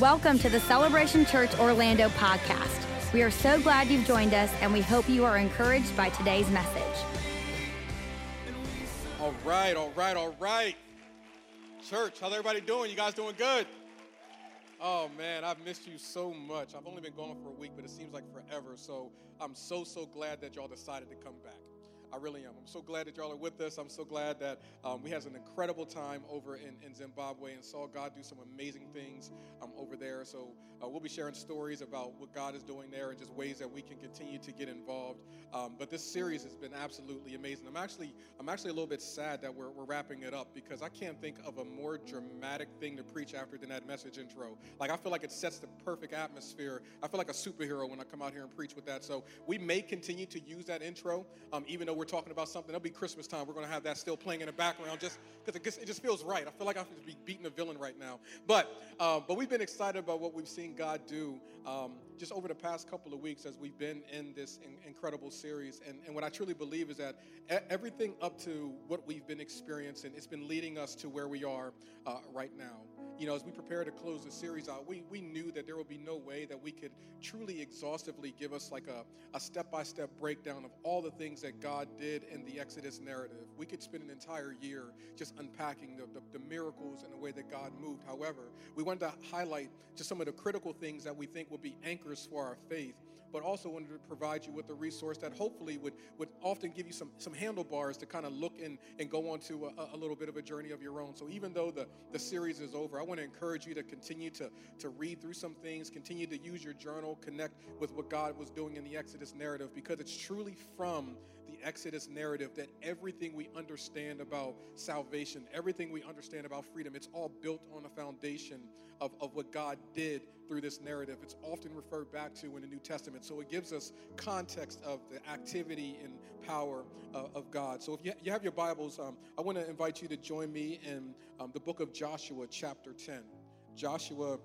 Welcome to the Celebration Church Orlando podcast. We are so glad you've joined us, and we hope you are encouraged by today's message. All right, all right, all right. Church, how's everybody doing? You guys doing good? Oh man, I've missed you so much. I've only been gone for a week, but it seems like forever. So I'm so, so glad that y'all decided to come back. I really am. I'm so glad that y'all are with us. I'm so glad that um, we had an incredible time over in, in, Zimbabwe and saw God do some amazing things um, over there. So uh, we'll be sharing stories about what God is doing there and just ways that we can continue to get involved. Um, but this series has been absolutely amazing. I'm actually I'm actually a little bit sad that we're, we're wrapping it up because I can't think of a more dramatic thing to preach after than that message intro. Like I feel like it sets the perfect atmosphere. I feel like a superhero when I come out here and preach with that. So we may continue to use that intro, um, even though we're talking about something. It'll be Christmas time. We're going to have that still playing in the background just because it, it, just feels right. I feel like I should be beating a villain right now. But, uh, but we've been excited about what we've seen God do um, just over the past couple of weeks as we've been in this in, incredible series. And, and what I truly believe is that everything up to what we've been experiencing, it's been leading us to where we are uh, right now. You know, as we prepare to close the series out, we, we knew that there would be no way that we could truly exhaustively give us like a, a step-by-step breakdown of all the things that God did in the Exodus narrative. We could spend an entire year just unpacking the, the, the miracles and the way that God moved. However, we wanted to highlight just some of the critical things that we think will be anchors for our faith but also wanted to provide you with a resource that hopefully would, would often give you some, some handlebars to kind of look and, and go on to a, a little bit of a journey of your own. So even though the, the series is over, I want to encourage you to continue to, to read through some things, continue to use your journal, connect with what God was doing in the Exodus narrative, because it's truly from the Exodus narrative that everything we understand about salvation, everything we understand about freedom, it's all built on a foundation of, of what God did through this narrative. It's often referred back to in the New Testament. So it gives us context of the activity and power uh, of God. So if you, you have your Bibles, um, I want to invite you to join me in um, the book of Joshua, chapter 10. Joshua,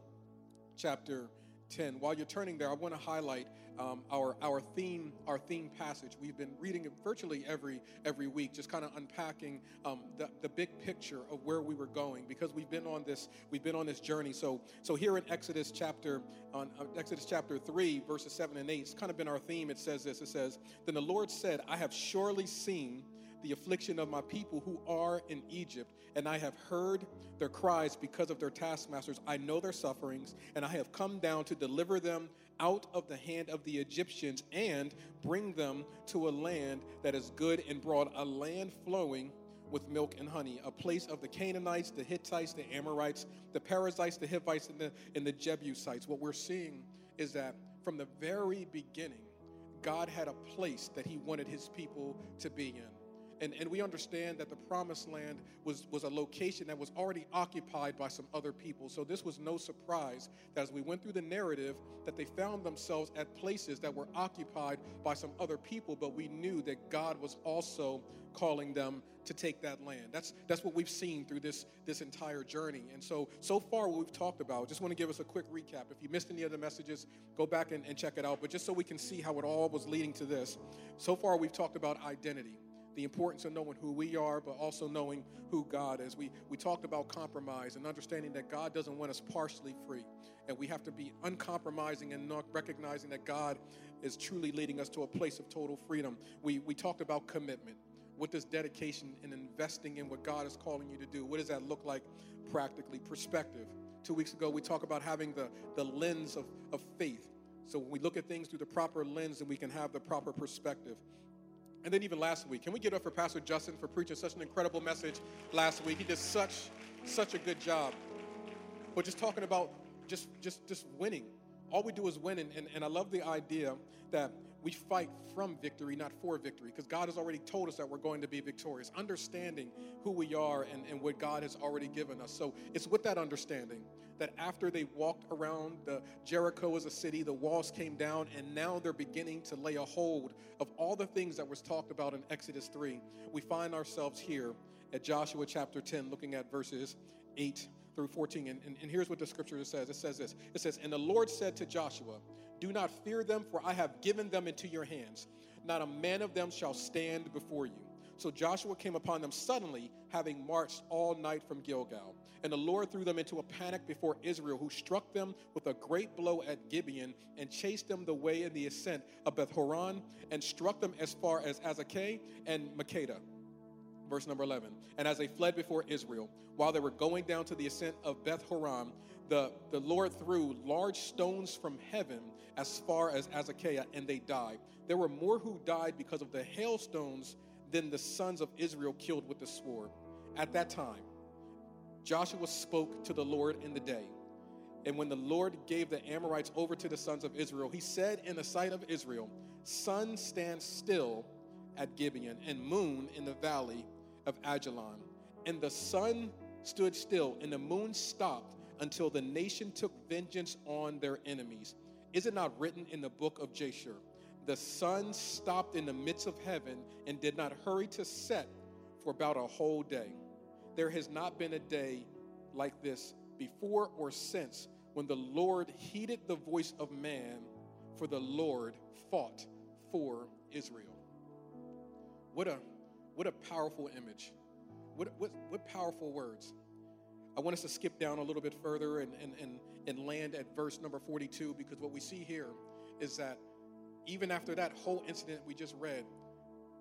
chapter 10. While you're turning there, I want to highlight um, our, our theme our theme passage. We've been reading it virtually every every week, just kind of unpacking um, the, the big picture of where we were going because we've been on this we've been on this journey. So so here in Exodus chapter on uh, Exodus chapter three verses seven and eight, it's kind of been our theme. It says this. It says, "Then the Lord said, I have surely seen." the affliction of my people who are in Egypt, and I have heard their cries because of their taskmasters. I know their sufferings, and I have come down to deliver them out of the hand of the Egyptians and bring them to a land that is good and broad, a land flowing with milk and honey, a place of the Canaanites, the Hittites, the Amorites, the Perizzites, the Hivites, and the, and the Jebusites. What we're seeing is that from the very beginning, God had a place that He wanted His people to be in. And, and we understand that the promised land was, was a location that was already occupied by some other people. So this was no surprise that as we went through the narrative, that they found themselves at places that were occupied by some other people, but we knew that God was also calling them to take that land. That's that's what we've seen through this this entire journey. And so so far what we've talked about, just want to give us a quick recap. If you missed any of the messages, go back and, and check it out. But just so we can see how it all was leading to this. So far we've talked about identity the importance of knowing who we are, but also knowing who God is. We, we talked about compromise and understanding that God doesn't want us partially free. And we have to be uncompromising and not recognizing that God is truly leading us to a place of total freedom. We, we talked about commitment. What does dedication and investing in what God is calling you to do? What does that look like practically? Perspective. Two weeks ago, we talked about having the, the lens of, of faith. So when we look at things through the proper lens, then we can have the proper perspective. And then even last week, can we get up for Pastor Justin for preaching such an incredible message last week? He did such, such a good job. But just talking about just, just, just winning. All we do is win. And, and, and I love the idea that we fight from victory, not for victory, because God has already told us that we're going to be victorious. Understanding who we are and, and what God has already given us. So it's with that understanding that after they walked around the Jericho as a city, the walls came down, and now they're beginning to lay a hold of all the things that was talked about in Exodus 3. We find ourselves here at Joshua chapter 10, looking at verses 8 through 14. And, and, and here's what the scripture says it says this it says, And the Lord said to Joshua, Do not fear them, for I have given them into your hands. Not a man of them shall stand before you. So Joshua came upon them suddenly, having marched all night from Gilgal. And the Lord threw them into a panic before Israel, who struck them with a great blow at Gibeon and chased them the way in the ascent of Beth Horon and struck them as far as Azekah and Makkedah. Verse number 11. And as they fled before Israel, while they were going down to the ascent of Beth Horon, the, the Lord threw large stones from heaven as far as Azekah, and they died. There were more who died because of the hailstones than the sons of Israel killed with the sword. At that time, Joshua spoke to the Lord in the day. And when the Lord gave the Amorites over to the sons of Israel, he said in the sight of Israel, Sun stand still at Gibeon, and moon in the valley of Ajalon. And the sun stood still, and the moon stopped until the nation took vengeance on their enemies. Is it not written in the book of Jasher? The sun stopped in the midst of heaven and did not hurry to set for about a whole day. There has not been a day like this before or since when the Lord heeded the voice of man, for the Lord fought for Israel. What a, what a powerful image. What, what, what powerful words. I want us to skip down a little bit further and, and, and, and land at verse number 42 because what we see here is that even after that whole incident we just read,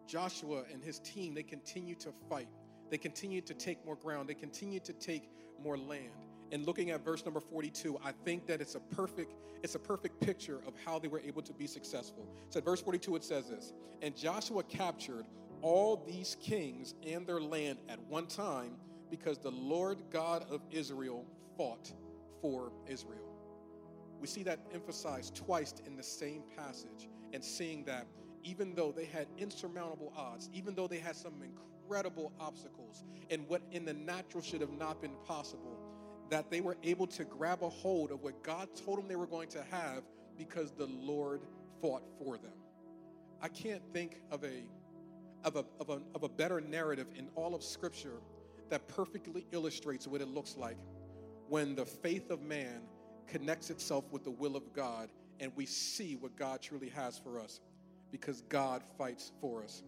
Joshua and his team, they continue to fight. They continue to take more ground. They continue to take more land. And looking at verse number 42, I think that it's a perfect, it's a perfect picture of how they were able to be successful. So at verse 42, it says this, and Joshua captured all these kings and their land at one time because the Lord God of Israel fought for Israel. We see that emphasized twice in the same passage and seeing that even though they had insurmountable odds, even though they had some incredible obstacles, and what in the natural should have not been possible, that they were able to grab a hold of what God told them they were going to have because the Lord fought for them. I can't think of a of a, of a, of a better narrative in all of Scripture that perfectly illustrates what it looks like when the faith of man connects itself with the will of God and we see what God truly has for us because God fights for us.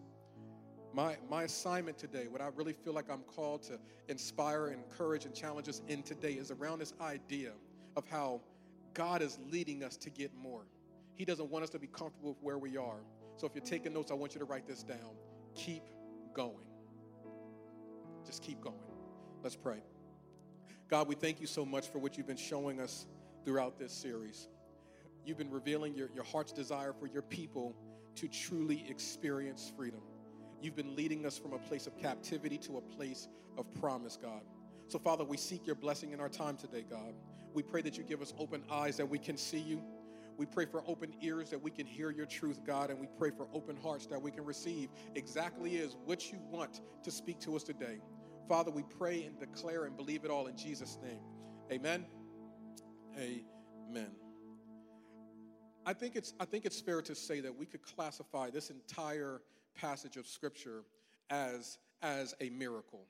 My, my assignment today, what I really feel like I'm called to inspire, encourage, and challenge us in today is around this idea of how God is leading us to get more. He doesn't want us to be comfortable with where we are. So if you're taking notes, I want you to write this down. Keep going. Just keep going. Let's pray. God, we thank you so much for what you've been showing us throughout this series. You've been revealing your, your heart's desire for your people to truly experience freedom. You've been leading us from a place of captivity to a place of promise, God. So, Father, we seek your blessing in our time today, God. We pray that you give us open eyes that we can see you. We pray for open ears that we can hear your truth, God, and we pray for open hearts that we can receive exactly as what you want to speak to us today. Father, we pray and declare and believe it all in Jesus' name. Amen. Amen. I think it's I think it's fair to say that we could classify this entire passage of scripture as as a miracle.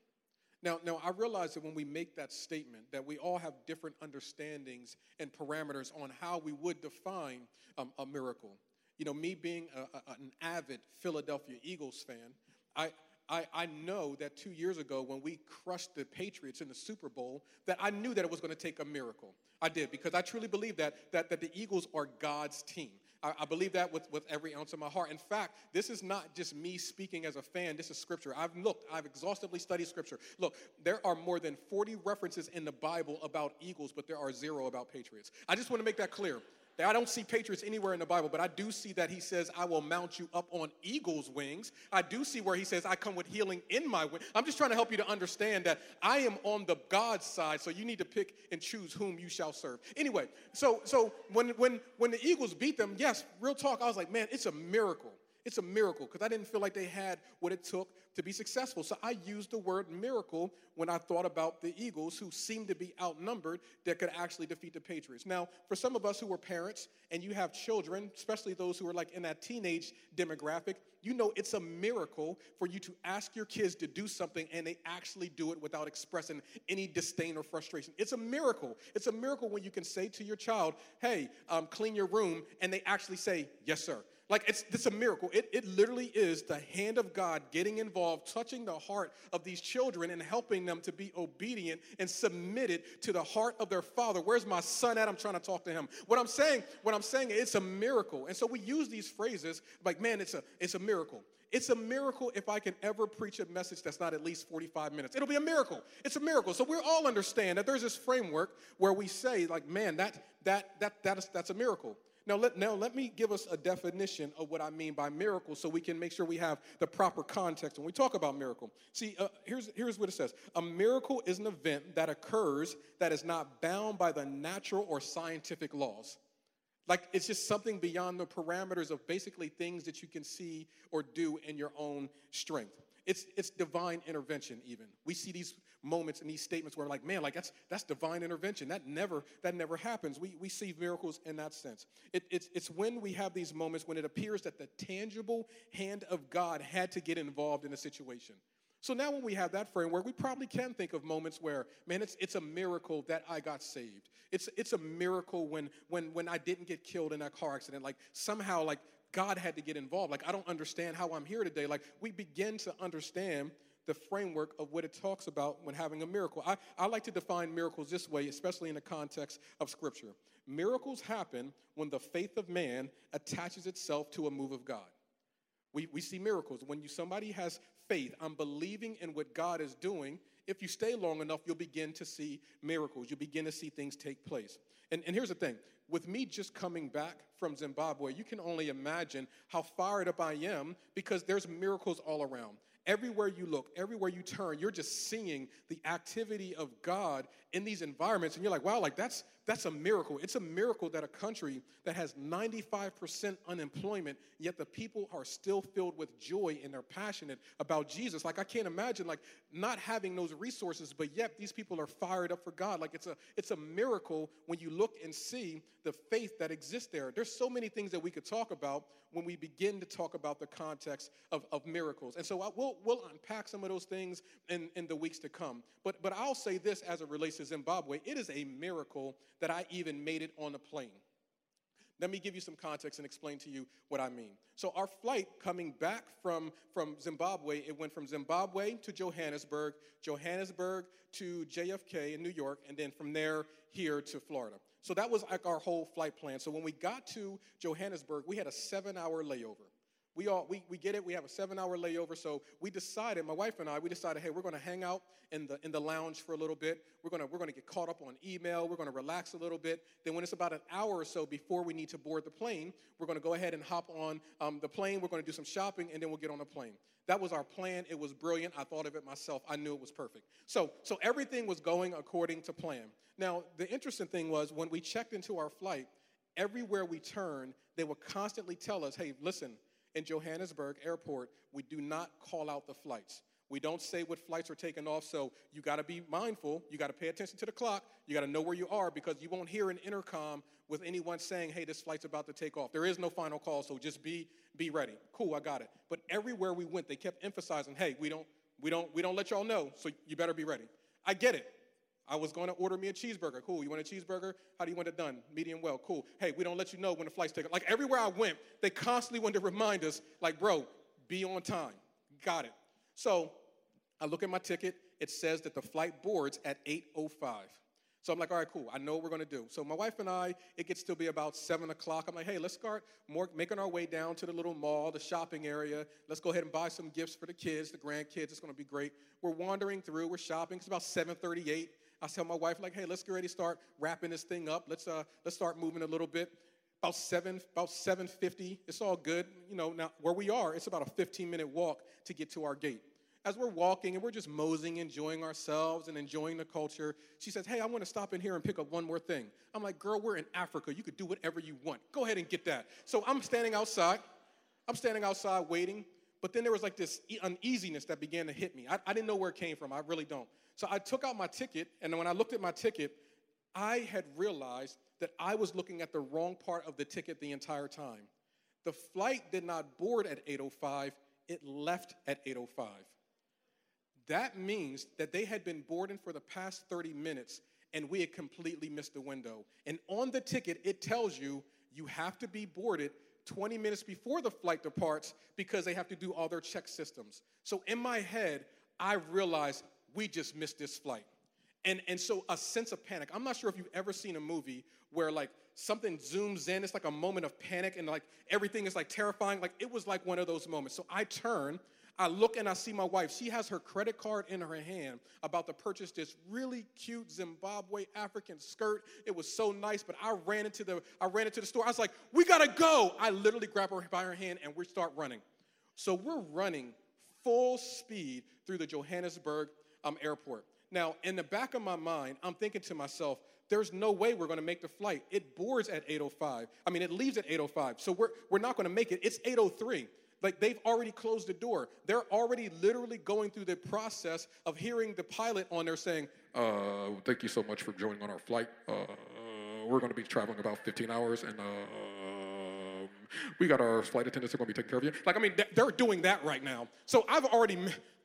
Now, now I realize that when we make that statement, that we all have different understandings and parameters on how we would define um, a miracle. You know, me being a, a, an avid Philadelphia Eagles fan, I, I, I know that two years ago when we crushed the Patriots in the Super Bowl, that I knew that it was going to take a miracle. I did because I truly believe that, that, that the Eagles are God's team. I, I, believe that with, with every ounce of my heart. In fact, this is not just me speaking as a fan, this is scripture. I've looked, I've exhaustively studied scripture. Look, there are more than 40 references in the Bible about Eagles, but there are zero about Patriots. I just want to make that clear. I don't see Patriots anywhere in the Bible, but I do see that he says, I will mount you up on eagle's wings. I do see where he says, I come with healing in my wing. I'm just trying to help you to understand that I am on the God side, so you need to pick and choose whom you shall serve. Anyway, so so when when when the Eagles beat them, yes, real talk, I was like, man, it's a miracle. It's a miracle because I didn't feel like they had what it took to be successful. So I used the word miracle when I thought about the Eagles, who seemed to be outnumbered, that could actually defeat the Patriots. Now, for some of us who are parents and you have children, especially those who are like in that teenage demographic, you know it's a miracle for you to ask your kids to do something and they actually do it without expressing any disdain or frustration. It's a miracle. It's a miracle when you can say to your child, hey, um, clean your room, and they actually say, yes, sir. Like it's, it's a miracle. It, it literally is the hand of God getting involved, touching the heart of these children and helping them to be obedient and submitted to the heart of their father. Where's my son at? I'm trying to talk to him. What I'm saying, what I'm saying, it's a miracle. And so we use these phrases like, man, it's a, it's a miracle. It's a miracle if I can ever preach a message that's not at least 45 minutes. It'll be a miracle. It's a miracle. So we all understand that there's this framework where we say, like, man, that that that that is that's a miracle. Now let, now, let me give us a definition of what I mean by miracle so we can make sure we have the proper context when we talk about miracle. See, uh, here's, here's what it says A miracle is an event that occurs that is not bound by the natural or scientific laws. Like it's just something beyond the parameters of basically things that you can see or do in your own strength. It's, it's divine intervention, even. We see these moments and these statements where, like, man, like that's that's divine intervention. That never that never happens. We, we see miracles in that sense. It, it's, it's when we have these moments when it appears that the tangible hand of God had to get involved in a situation. So now when we have that framework, we probably can think of moments where, man, it's, it's a miracle that I got saved. It's, it's a miracle when, when, when I didn't get killed in that car accident. Like somehow, like God had to get involved. Like, I don't understand how I'm here today. Like, we begin to understand the framework of what it talks about when having a miracle. I, I like to define miracles this way, especially in the context of Scripture. Miracles happen when the faith of man attaches itself to a move of God. We, we see miracles. When you, somebody has faith, I'm believing in what God is doing, if you stay long enough, you'll begin to see miracles. You'll begin to see things take place. And, and here's the thing with me just coming back from Zimbabwe, you can only imagine how fired up I am because there's miracles all around. Everywhere you look, everywhere you turn, you're just seeing the activity of God in these environments. And you're like, wow, like that's that's a miracle. It's a miracle that a country that has 95% unemployment, yet the people are still filled with joy and they're passionate about Jesus. Like I can't imagine like not having those resources, but yet these people are fired up for God. Like it's a it's a miracle when you look and see the faith that exists there. There's so many things that we could talk about when we begin to talk about the context of, of miracles. And so I, we'll, we'll unpack some of those things in, in the weeks to come. But, but I'll say this as it relates to Zimbabwe it is a miracle that I even made it on a plane. Let me give you some context and explain to you what I mean. So, our flight coming back from, from Zimbabwe, it went from Zimbabwe to Johannesburg, Johannesburg to JFK in New York, and then from there here to Florida. So, that was like our whole flight plan. So, when we got to Johannesburg, we had a seven hour layover. We all we, we get it. We have a seven hour layover. So we decided, my wife and I, we decided, hey, we're going to hang out in the in the lounge for a little bit. We're gonna we're gonna get caught up on email. We're gonna relax a little bit. Then when it's about an hour or so before we need to board the plane, we're gonna go ahead and hop on um, the plane. We're gonna do some shopping and then we'll get on the plane. That was our plan. It was brilliant. I thought of it myself. I knew it was perfect. So so everything was going according to plan. Now the interesting thing was when we checked into our flight, everywhere we turned, they would constantly tell us, hey, listen in Johannesburg Airport, we do not call out the flights. We don't say what flights are taking off, so you got to be mindful. You got to pay attention to the clock. You got to know where you are because you won't hear an intercom with anyone saying, "Hey, this flight's about to take off." There is no final call, so just be be ready. Cool, I got it. But everywhere we went, they kept emphasizing, "Hey, we don't we don't we don't let y'all know, so you better be ready." I get it. I was going to order me a cheeseburger. Cool. You want a cheeseburger? How do you want it done? Medium well. Cool. Hey, we don't let you know when the flight's taking. Like everywhere I went, they constantly wanted to remind us, like, bro, be on time. Got it. So I look at my ticket. It says that the flight boards at 8:05. So I'm like, all right, cool. I know what we're going to do. So my wife and I, it gets to be about seven o'clock. I'm like, hey, let's start more, making our way down to the little mall, the shopping area. Let's go ahead and buy some gifts for the kids, the grandkids. It's going to be great. We're wandering through. We're shopping. It's about 7:38. I tell my wife, like, hey, let's get ready to start wrapping this thing up. Let's uh, let's start moving a little bit. About seven, about 7:50. It's all good. You know, now where we are, it's about a 15 minute walk to get to our gate. As we're walking and we're just moseying, enjoying ourselves and enjoying the culture, she says, Hey, I want to stop in here and pick up one more thing. I'm like, Girl, we're in Africa. You could do whatever you want. Go ahead and get that. So I'm standing outside. I'm standing outside waiting. But then there was like this uneasiness that began to hit me. I, I didn't know where it came from. I really don't. So I took out my ticket, and when I looked at my ticket, I had realized that I was looking at the wrong part of the ticket the entire time. The flight did not board at 8:05, it left at 8:05. That means that they had been boarding for the past 30 minutes and we had completely missed the window. And on the ticket it tells you you have to be boarded 20 minutes before the flight departs because they have to do all their check systems. So in my head, I realized we just missed this flight. And, and so a sense of panic. I'm not sure if you've ever seen a movie where like something zooms in, it's like a moment of panic and like everything is like terrifying. Like it was like one of those moments. So I turn, I look and I see my wife. She has her credit card in her hand about to purchase this really cute Zimbabwe African skirt. It was so nice, but I ran into the I ran into the store. I was like, "We got to go." I literally grab her by her hand and we start running. So we're running full speed through the Johannesburg um, airport. Now, in the back of my mind, I'm thinking to myself, there's no way we're going to make the flight. It boards at 8:05. I mean, it leaves at 8:05. So we're we're not going to make it. It's 8:03. Like they've already closed the door. They're already literally going through the process of hearing the pilot on there saying, uh, "Thank you so much for joining on our flight. Uh, we're going to be traveling about 15 hours, and uh, we got our flight attendants are going to be taking care of you." Like, I mean, they're doing that right now. So I've already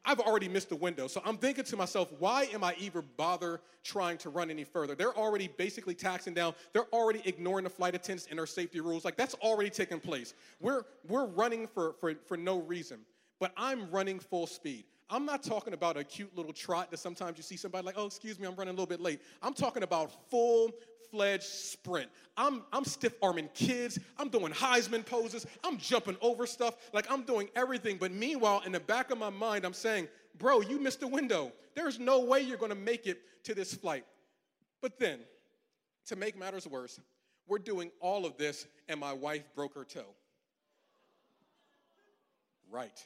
I've already missed the window. So I'm thinking to myself, why am I even bother trying to run any further? They're already basically taxing down. They're already ignoring the flight attendants and their safety rules. Like that's already taken place. We're we're running for for for no reason. But I'm running full speed. I'm not talking about a cute little trot that sometimes you see somebody like, oh, excuse me, I'm running a little bit late. I'm talking about full fledged sprint. I'm, I'm stiff arming kids. I'm doing Heisman poses. I'm jumping over stuff. Like I'm doing everything. But meanwhile, in the back of my mind, I'm saying, bro, you missed the window. There's no way you're going to make it to this flight. But then, to make matters worse, we're doing all of this, and my wife broke her toe. Right.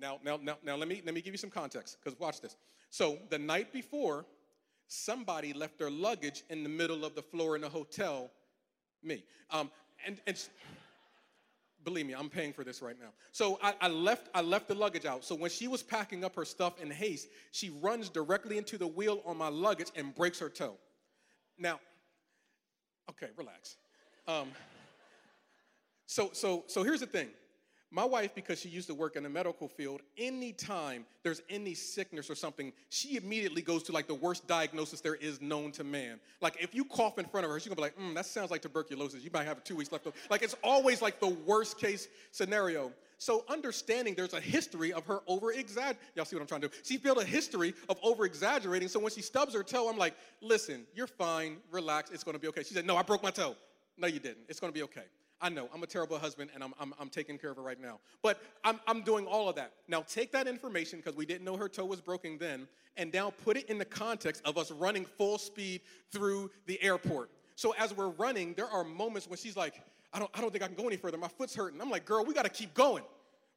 Now, now, now, now let, me, let me give you some context, because watch this. So, the night before, somebody left their luggage in the middle of the floor in the hotel, me. Um, and, and believe me, I'm paying for this right now. So I, I, left, I left the luggage out. So when she was packing up her stuff in haste, she runs directly into the wheel on my luggage and breaks her toe. Now, okay, relax. Um, so, so, so here's the thing. My wife, because she used to work in the medical field, anytime there's any sickness or something, she immediately goes to like the worst diagnosis there is known to man. Like if you cough in front of her, she's gonna be like, mm, that sounds like tuberculosis. You might have two weeks left. Like it's always like the worst case scenario. So understanding there's a history of her over exaggerating. Y'all see what I'm trying to do? She built a history of over exaggerating. So when she stubs her toe, I'm like, listen, you're fine, relax, it's gonna be okay. She said, no, I broke my toe. No, you didn't. It's gonna be okay. I know I'm a terrible husband and I'm, I'm, I'm taking care of her right now. But I'm, I'm doing all of that. Now, take that information because we didn't know her toe was broken then, and now put it in the context of us running full speed through the airport. So, as we're running, there are moments when she's like, I don't, I don't think I can go any further. My foot's hurting. I'm like, girl, we got to keep going.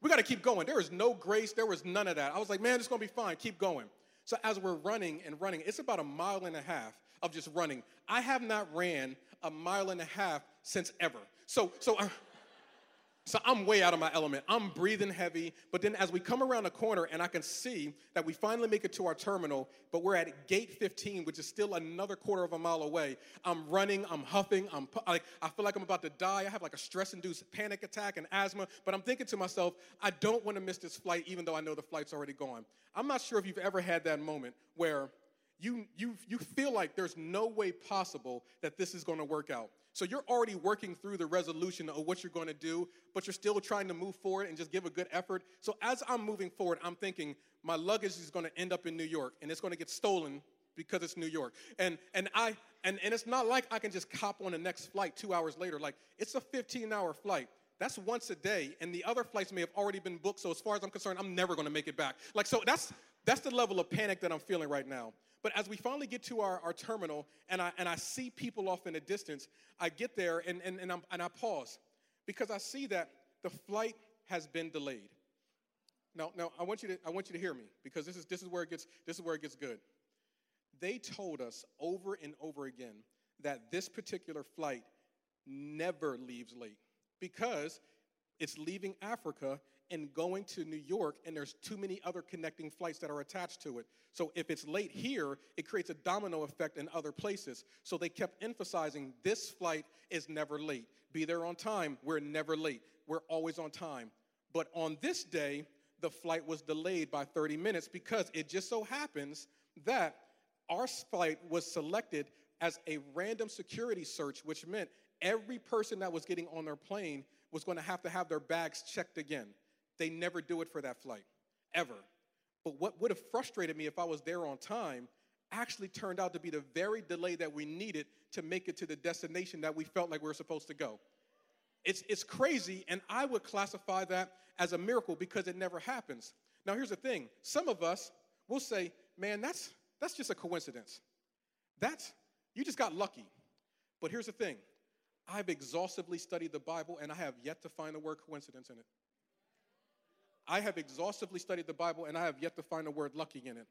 We got to keep going. There is no grace. There was none of that. I was like, man, it's going to be fine. Keep going. So, as we're running and running, it's about a mile and a half of just running. I have not ran a mile and a half since ever. So, so, uh, so I'm way out of my element. I'm breathing heavy. But then as we come around the corner and I can see that we finally make it to our terminal, but we're at gate 15, which is still another quarter of a mile away. I'm running, I'm huffing, I'm like I feel like I'm about to die. I have like a stress-induced panic attack and asthma, but I'm thinking to myself, I don't want to miss this flight even though I know the flight's already gone. I'm not sure if you've ever had that moment where you, you, you feel like there's no way possible that this is going to work out. So you're already working through the resolution of what you're going to do, but you're still trying to move forward and just give a good effort. So as I'm moving forward, I'm thinking my luggage is going to end up in New York and it's going to get stolen because it's New York. And and I and, and it's not like I can just cop on the next flight two hours later. Like it's a 15 hour flight. That's once a day, and the other flights may have already been booked. So as far as I'm concerned, I'm never going to make it back. Like so, that's that's the level of panic that I'm feeling right now. But as we finally get to our, our terminal and I, and I see people off in the distance, I get there and, and, and, and i pause because I see that the flight has been delayed. Now, now I, want you to, I want you to hear me because this is, this, is where it gets, this is where it gets good. They told us over and over again that this particular flight never leaves late because it's leaving Africa and going to New York, and there's too many other connecting flights that are attached to it. So if it's late here, it creates a domino effect in other places. So they kept emphasizing this flight is never late. Be there on time, we're never late. We're always on time. But on this day, the flight was delayed by 30 minutes because it just so happens that our flight was selected as a random security search, which meant every person that was getting on their plane was going to have to have their bags checked again. They never do it for that flight, ever. But what would have frustrated me if I was there on time actually turned out to be the very delay that we needed to make it to the destination that we felt like we were supposed to go. It's, it's crazy, and I would classify that as a miracle because it never happens. Now, here's the thing some of us will say, man, that's, that's just a coincidence. That's, you just got lucky. But here's the thing I've exhaustively studied the Bible, and I have yet to find the word coincidence in it. I have exhaustively studied the Bible, and I have yet to find the word lucky in it.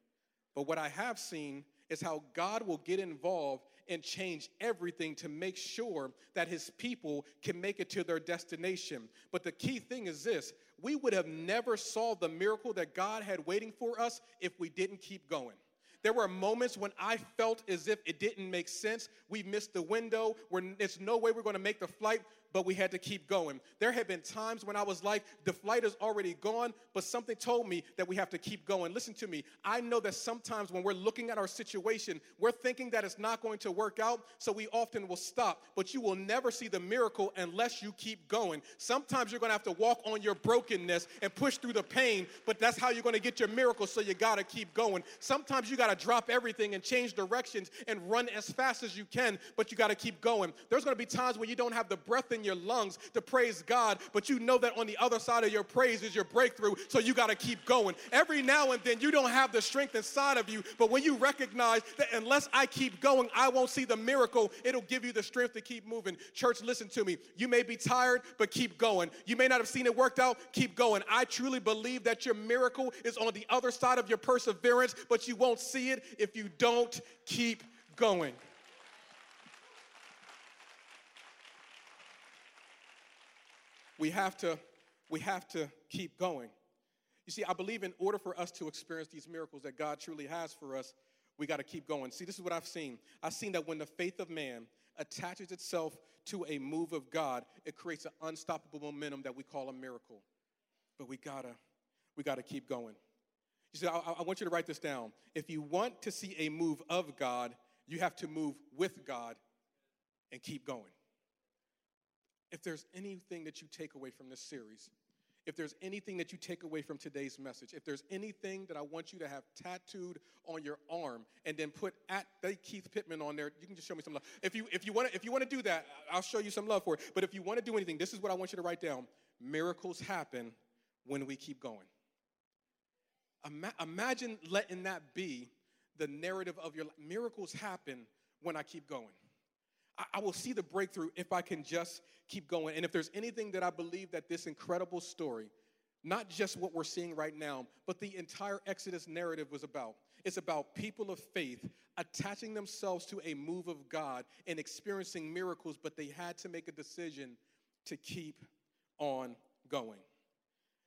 But what I have seen is how God will get involved and change everything to make sure that his people can make it to their destination. But the key thing is this we would have never saw the miracle that God had waiting for us if we didn't keep going. There were moments when I felt as if it didn't make sense. We missed the window. Where there's no way we're going to make the flight but we had to keep going. There have been times when I was like, the flight is already gone, but something told me that we have to keep going. Listen to me. I know that sometimes when we're looking at our situation, we're thinking that it's not going to work out, so we often will stop. But you will never see the miracle unless you keep going. Sometimes you're going to have to walk on your brokenness and push through the pain, but that's how you're going to get your miracle, so you got to keep going. Sometimes you got to drop everything and change directions and run as fast as you can, but you got to keep going. There's going to be times when you don't have the breath in your lungs to praise God, but you know that on the other side of your praise is your breakthrough, so you got to keep going. Every now and then, you don't have the strength inside of you, but when you recognize that unless I keep going, I won't see the miracle, it'll give you the strength to keep moving. Church, listen to me. You may be tired, but keep going. You may not have seen it worked out, keep going. I truly believe that your miracle is on the other side of your perseverance, but you won't see it if you don't keep going. we have to we have to keep going. You see, I believe in order for us to experience these miracles that God truly has for us, we got to keep going. See, this is what I've seen. I've seen that when the faith of man attaches itself to a move of God, it creates an unstoppable momentum that we call a miracle. But we gotta, we gotta keep going. You said, I, I want you to write this down. If you want to see a move of God, you have to move with God and keep going if there's anything that you take away from this series, if there's anything that you take away from today's message, if there's anything that I want you to have tattooed on your arm and then put at the Keith Pittman on there, you can just show me some love. If you if you want to if you want to do that, I'll show you some love for it. But if you want to do anything, this is what I want you to write down. Miracles happen when we keep going. Ima- imagine letting that be the narrative of your life. Miracles happen when I keep going. I, will see the breakthrough if I can just keep going. And if there's anything that I believe that this incredible story, not just what we're seeing right now, but the entire Exodus narrative was about. It's about people of faith attaching themselves to a move of God and experiencing miracles, but they had to make a decision to keep on going.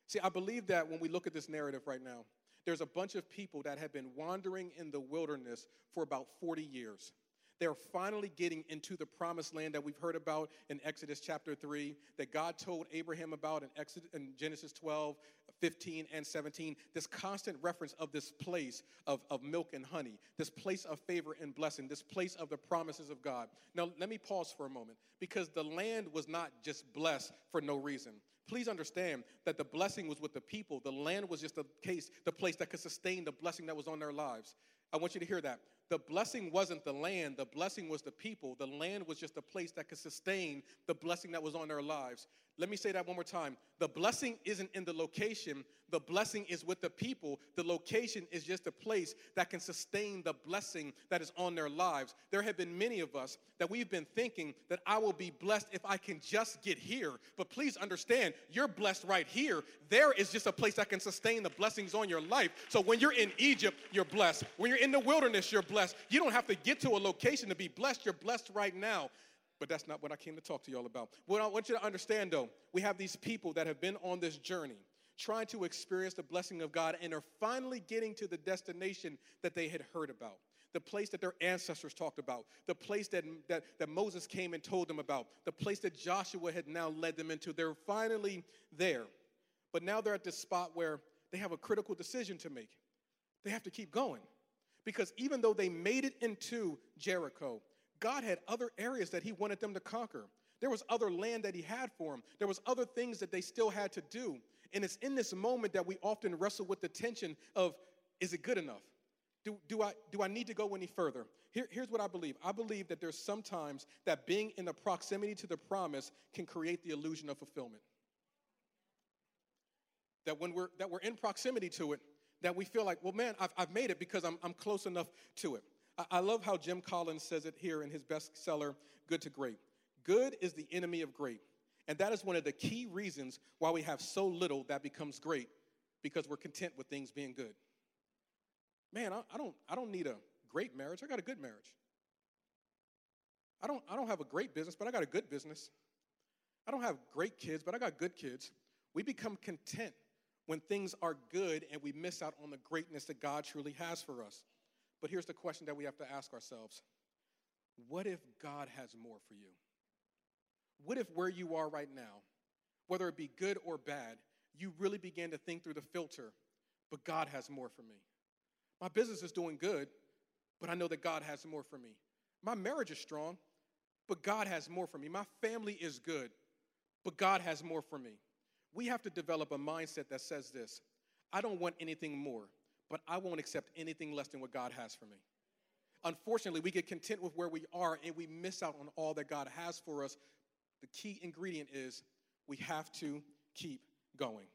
See, I believe that when we look at this narrative right now, there's a bunch of people that have been wandering in the wilderness for about 40 years. They're finally getting into the promised land that we've heard about in Exodus chapter 3, that God told Abraham about in, Exodus, in Genesis 12, 15, and 17. This constant reference of this place of, of milk and honey, this place of favor and blessing, this place of the promises of God. Now, let me pause for a moment because the land was not just blessed for no reason. Please understand that the blessing was with the people. The land was just the case, the place that could sustain the blessing that was on their lives. I want you to hear that the blessing wasn't the land, the blessing was the people. The land was just a place that could sustain the blessing that was on their lives. Let me say that one more time. The blessing isn't in the location, the blessing is with the people. The location is just a place that can sustain the blessing that is on their lives. There have been many of us that we've been thinking that I will be blessed if I can just get here. But please understand, you're blessed right here. There is just a place that can sustain the blessings on your life. So when you're in Egypt, you're blessed. When you're in the wilderness, you're blessed. You don't have to get to a location to be blessed. You're blessed right now but that's not what I came to talk to y'all about. What I want you to understand though, we have these people that have been on this journey trying to experience the blessing of God and are finally getting to the destination that they had heard about. The place that their ancestors talked about, the place that, that, that Moses came and told them about, the place that Joshua had now led them into. They're finally there. But now they're at this spot where they have a critical decision to make. They have to keep going. Because even though they made it into Jericho, God had other areas that He wanted them to conquer. There was other land that he had for them. There was other things that they still had to do. And it's in this moment that we often wrestle with the tension of, is it good enough? Do, do, I, do I need to go any further? Here, here's what I believe. I believe that there's sometimes that being in the proximity to the promise can create the illusion of fulfillment. That when we're, that we're in proximity to it, that we feel like, well, man, I've, I've made it because I'm, I'm close enough to it. I, love how Jim Collins says it here in his bestseller, Good to Great. Good is the enemy of great. And that is one of the key reasons why we have so little that becomes great, because we're content with things being good. Man, I, I don't, I don't need a great marriage. I got a good marriage. I don't, I don't have a great business, but I got a good business. I don't have great kids, but I got good kids. We become content when things are good and we miss out on the greatness that God truly has for us. But here's the question that we have to ask ourselves What if God has more for you? What if where you are right now, whether it be good or bad, you really begin to think through the filter, but God has more for me? My business is doing good, but I know that God has more for me. My marriage is strong, but God has more for me. My family is good, but God has more for me. We have to develop a mindset that says this I don't want anything more, but I won't accept anything less than what God has for me. Unfortunately, we get content with where we are and we miss out on all that God has for us. The key ingredient is we have to keep going.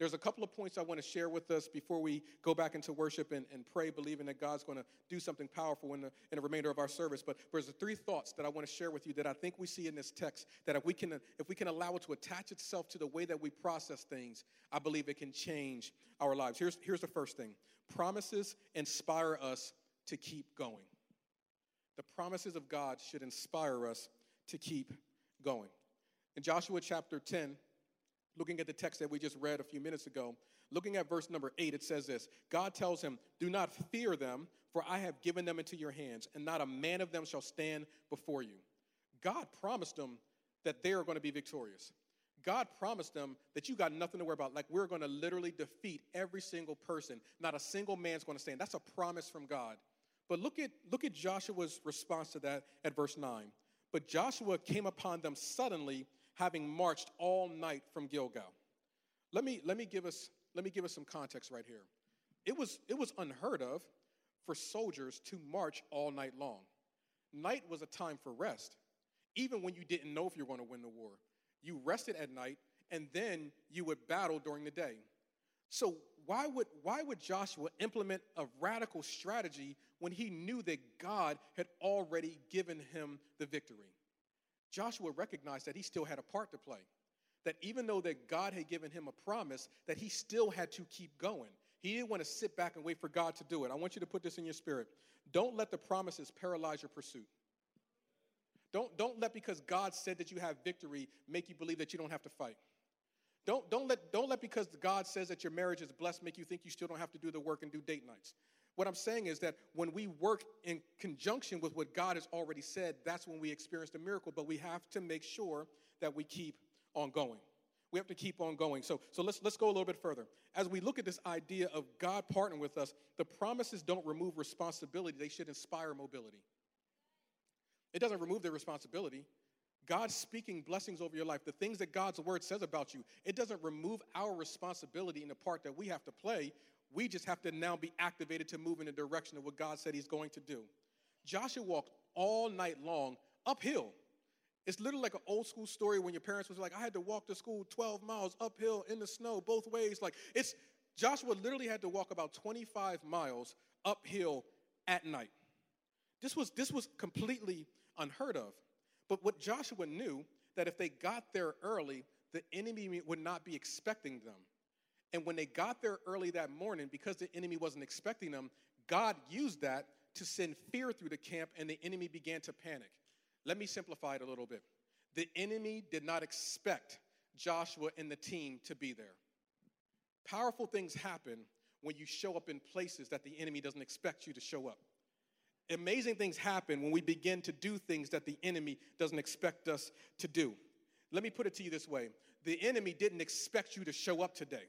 There's a couple of points I want to share with us before we go back into worship and, and pray, believing that God's going to do something powerful in the, in the remainder of our service. But there's three thoughts that I want to share with you that I think we see in this text that if we can, if we can allow it to attach itself to the way that we process things, I believe it can change our lives. Here's, here's the first thing promises inspire us to keep going. The promises of God should inspire us to keep going. In Joshua chapter 10, looking at the text that we just read a few minutes ago, looking at verse number 8, it says this God tells him, Do not fear them, for I have given them into your hands, and not a man of them shall stand before you. God promised them that they are going to be victorious. God promised them that you got nothing to worry about. Like we're going to literally defeat every single person. Not a single man's going to stand. That's a promise from God. But look at look at Joshua's response to that at verse 9. But Joshua came upon them suddenly, having marched all night from Gilgal. Let me, let me, give, us, let me give us some context right here. It was, it was unheard of for soldiers to march all night long. Night was a time for rest, even when you didn't know if you were going to win the war. You rested at night, and then you would battle during the day. So why would, why would Joshua implement a radical strategy when he knew that God had already given him the victory? Joshua recognized that he still had a part to play. That even though that God had given him a promise, that he still had to keep going. He didn't want to sit back and wait for God to do it. I want you to put this in your spirit. Don't let the promises paralyze your pursuit. Don't, don't let because God said that you have victory make you believe that you don't have to fight. Don't, don't, let, don't let because God says that your marriage is blessed make you think you still don't have to do the work and do date nights. What I'm saying is that when we work in conjunction with what God has already said, that's when we experience the miracle. But we have to make sure that we keep on going. We have to keep on going. So, so let's, let's go a little bit further. As we look at this idea of God partnering with us, the promises don't remove responsibility, they should inspire mobility. It doesn't remove the responsibility, God speaking blessings over your life, the things that God's word says about you, it doesn't remove our responsibility in the part that we have to play. We just have to now be activated to move in the direction of what God said He's going to do. Joshua walked all night long uphill. It's literally like an old school story when your parents was like, I had to walk to school 12 miles uphill in the snow both ways. Like it's Joshua literally had to walk about 25 miles uphill at night. This was this was completely unheard of. But what Joshua knew that if they got there early, the enemy would not be expecting them. And when they got there early that morning, because the enemy wasn't expecting them, God used that to send fear through the camp, and the enemy began to panic. Let me simplify it a little bit. The enemy did not expect Joshua and the team to be there. Powerful things happen when you show up in places that the enemy doesn't expect you to show up amazing things happen when we begin to do things that the enemy doesn't expect us to do. Let me put it to you this way the enemy didn't expect you to show up today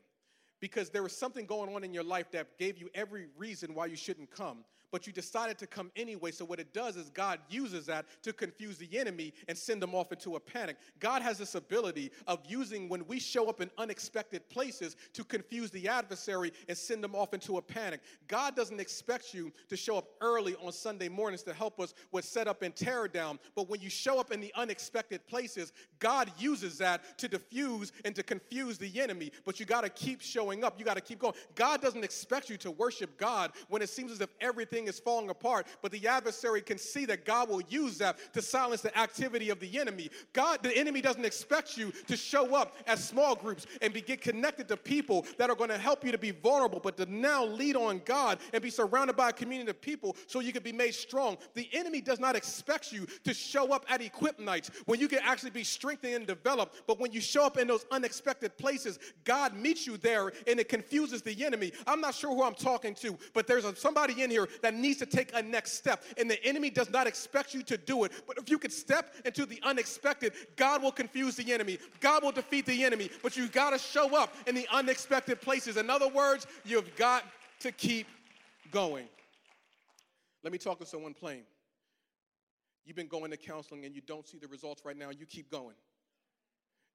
because there was something going on in your life that gave you every reason why you shouldn't come. But you decided to come anyway. So, what it does is God uses that to confuse the enemy and send them off into a panic. God has this ability of using when we show up in unexpected places to confuse the adversary and send them off into a panic. God doesn't expect you to show up early on Sunday mornings to help us with set up and tear down, but when you show up in the unexpected places, God uses that to diffuse and to confuse the enemy. But you got to keep showing up. You got to keep going. God doesn't expect you to worship God when it seems as if everything is falling apart, but the adversary can see that God will use that to silence the activity of the enemy. God, the enemy doesn't expect you to show up as small groups and be, get connected to people that are going to help you to be vulnerable, but to now lead on God and be surrounded by a community of people so you can be made strong. The enemy does not expect you to show up at equip nights when you can actually be strengthened and developed, but when you show up in those unexpected places, God meets you there and it confuses the enemy. I'm not sure who I'm talking to, but there's a, somebody in here that needs to take a next step, and the enemy does not expect you to do it. But if you could step into the unexpected, God will confuse the enemy, God will defeat the enemy, but you got to show up in the unexpected places. In other words, you've got to keep going. Let me talk to someone plain. You've been going to counseling and you don't see the results right now, you keep going.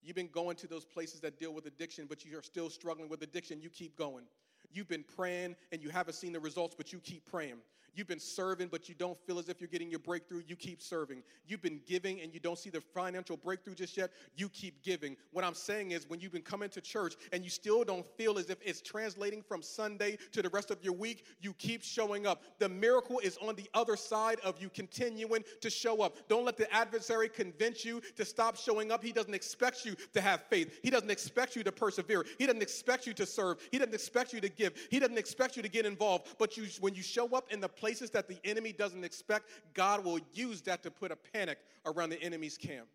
You've been going to those places that deal with addiction, but you are still struggling with addiction, you keep going. You've been praying and you haven't seen the results, but you keep praying. You've been serving, but you don't feel as if you're getting your breakthrough. You keep serving. You've been giving and you don't see the financial breakthrough just yet. You keep giving. What I'm saying is, when you've been coming to church and you still don't feel as if it's translating from Sunday to the rest of your week, you keep showing up. The miracle is on the other side of you continuing to show up. Don't let the adversary convince you to stop showing up. He doesn't expect you to have faith, he doesn't expect you to persevere, he doesn't expect you to serve, he doesn't expect you to give, he doesn't expect you to get involved. But you, when you show up in the place places that the enemy doesn't expect, God will use that to put a panic around the enemy's camp.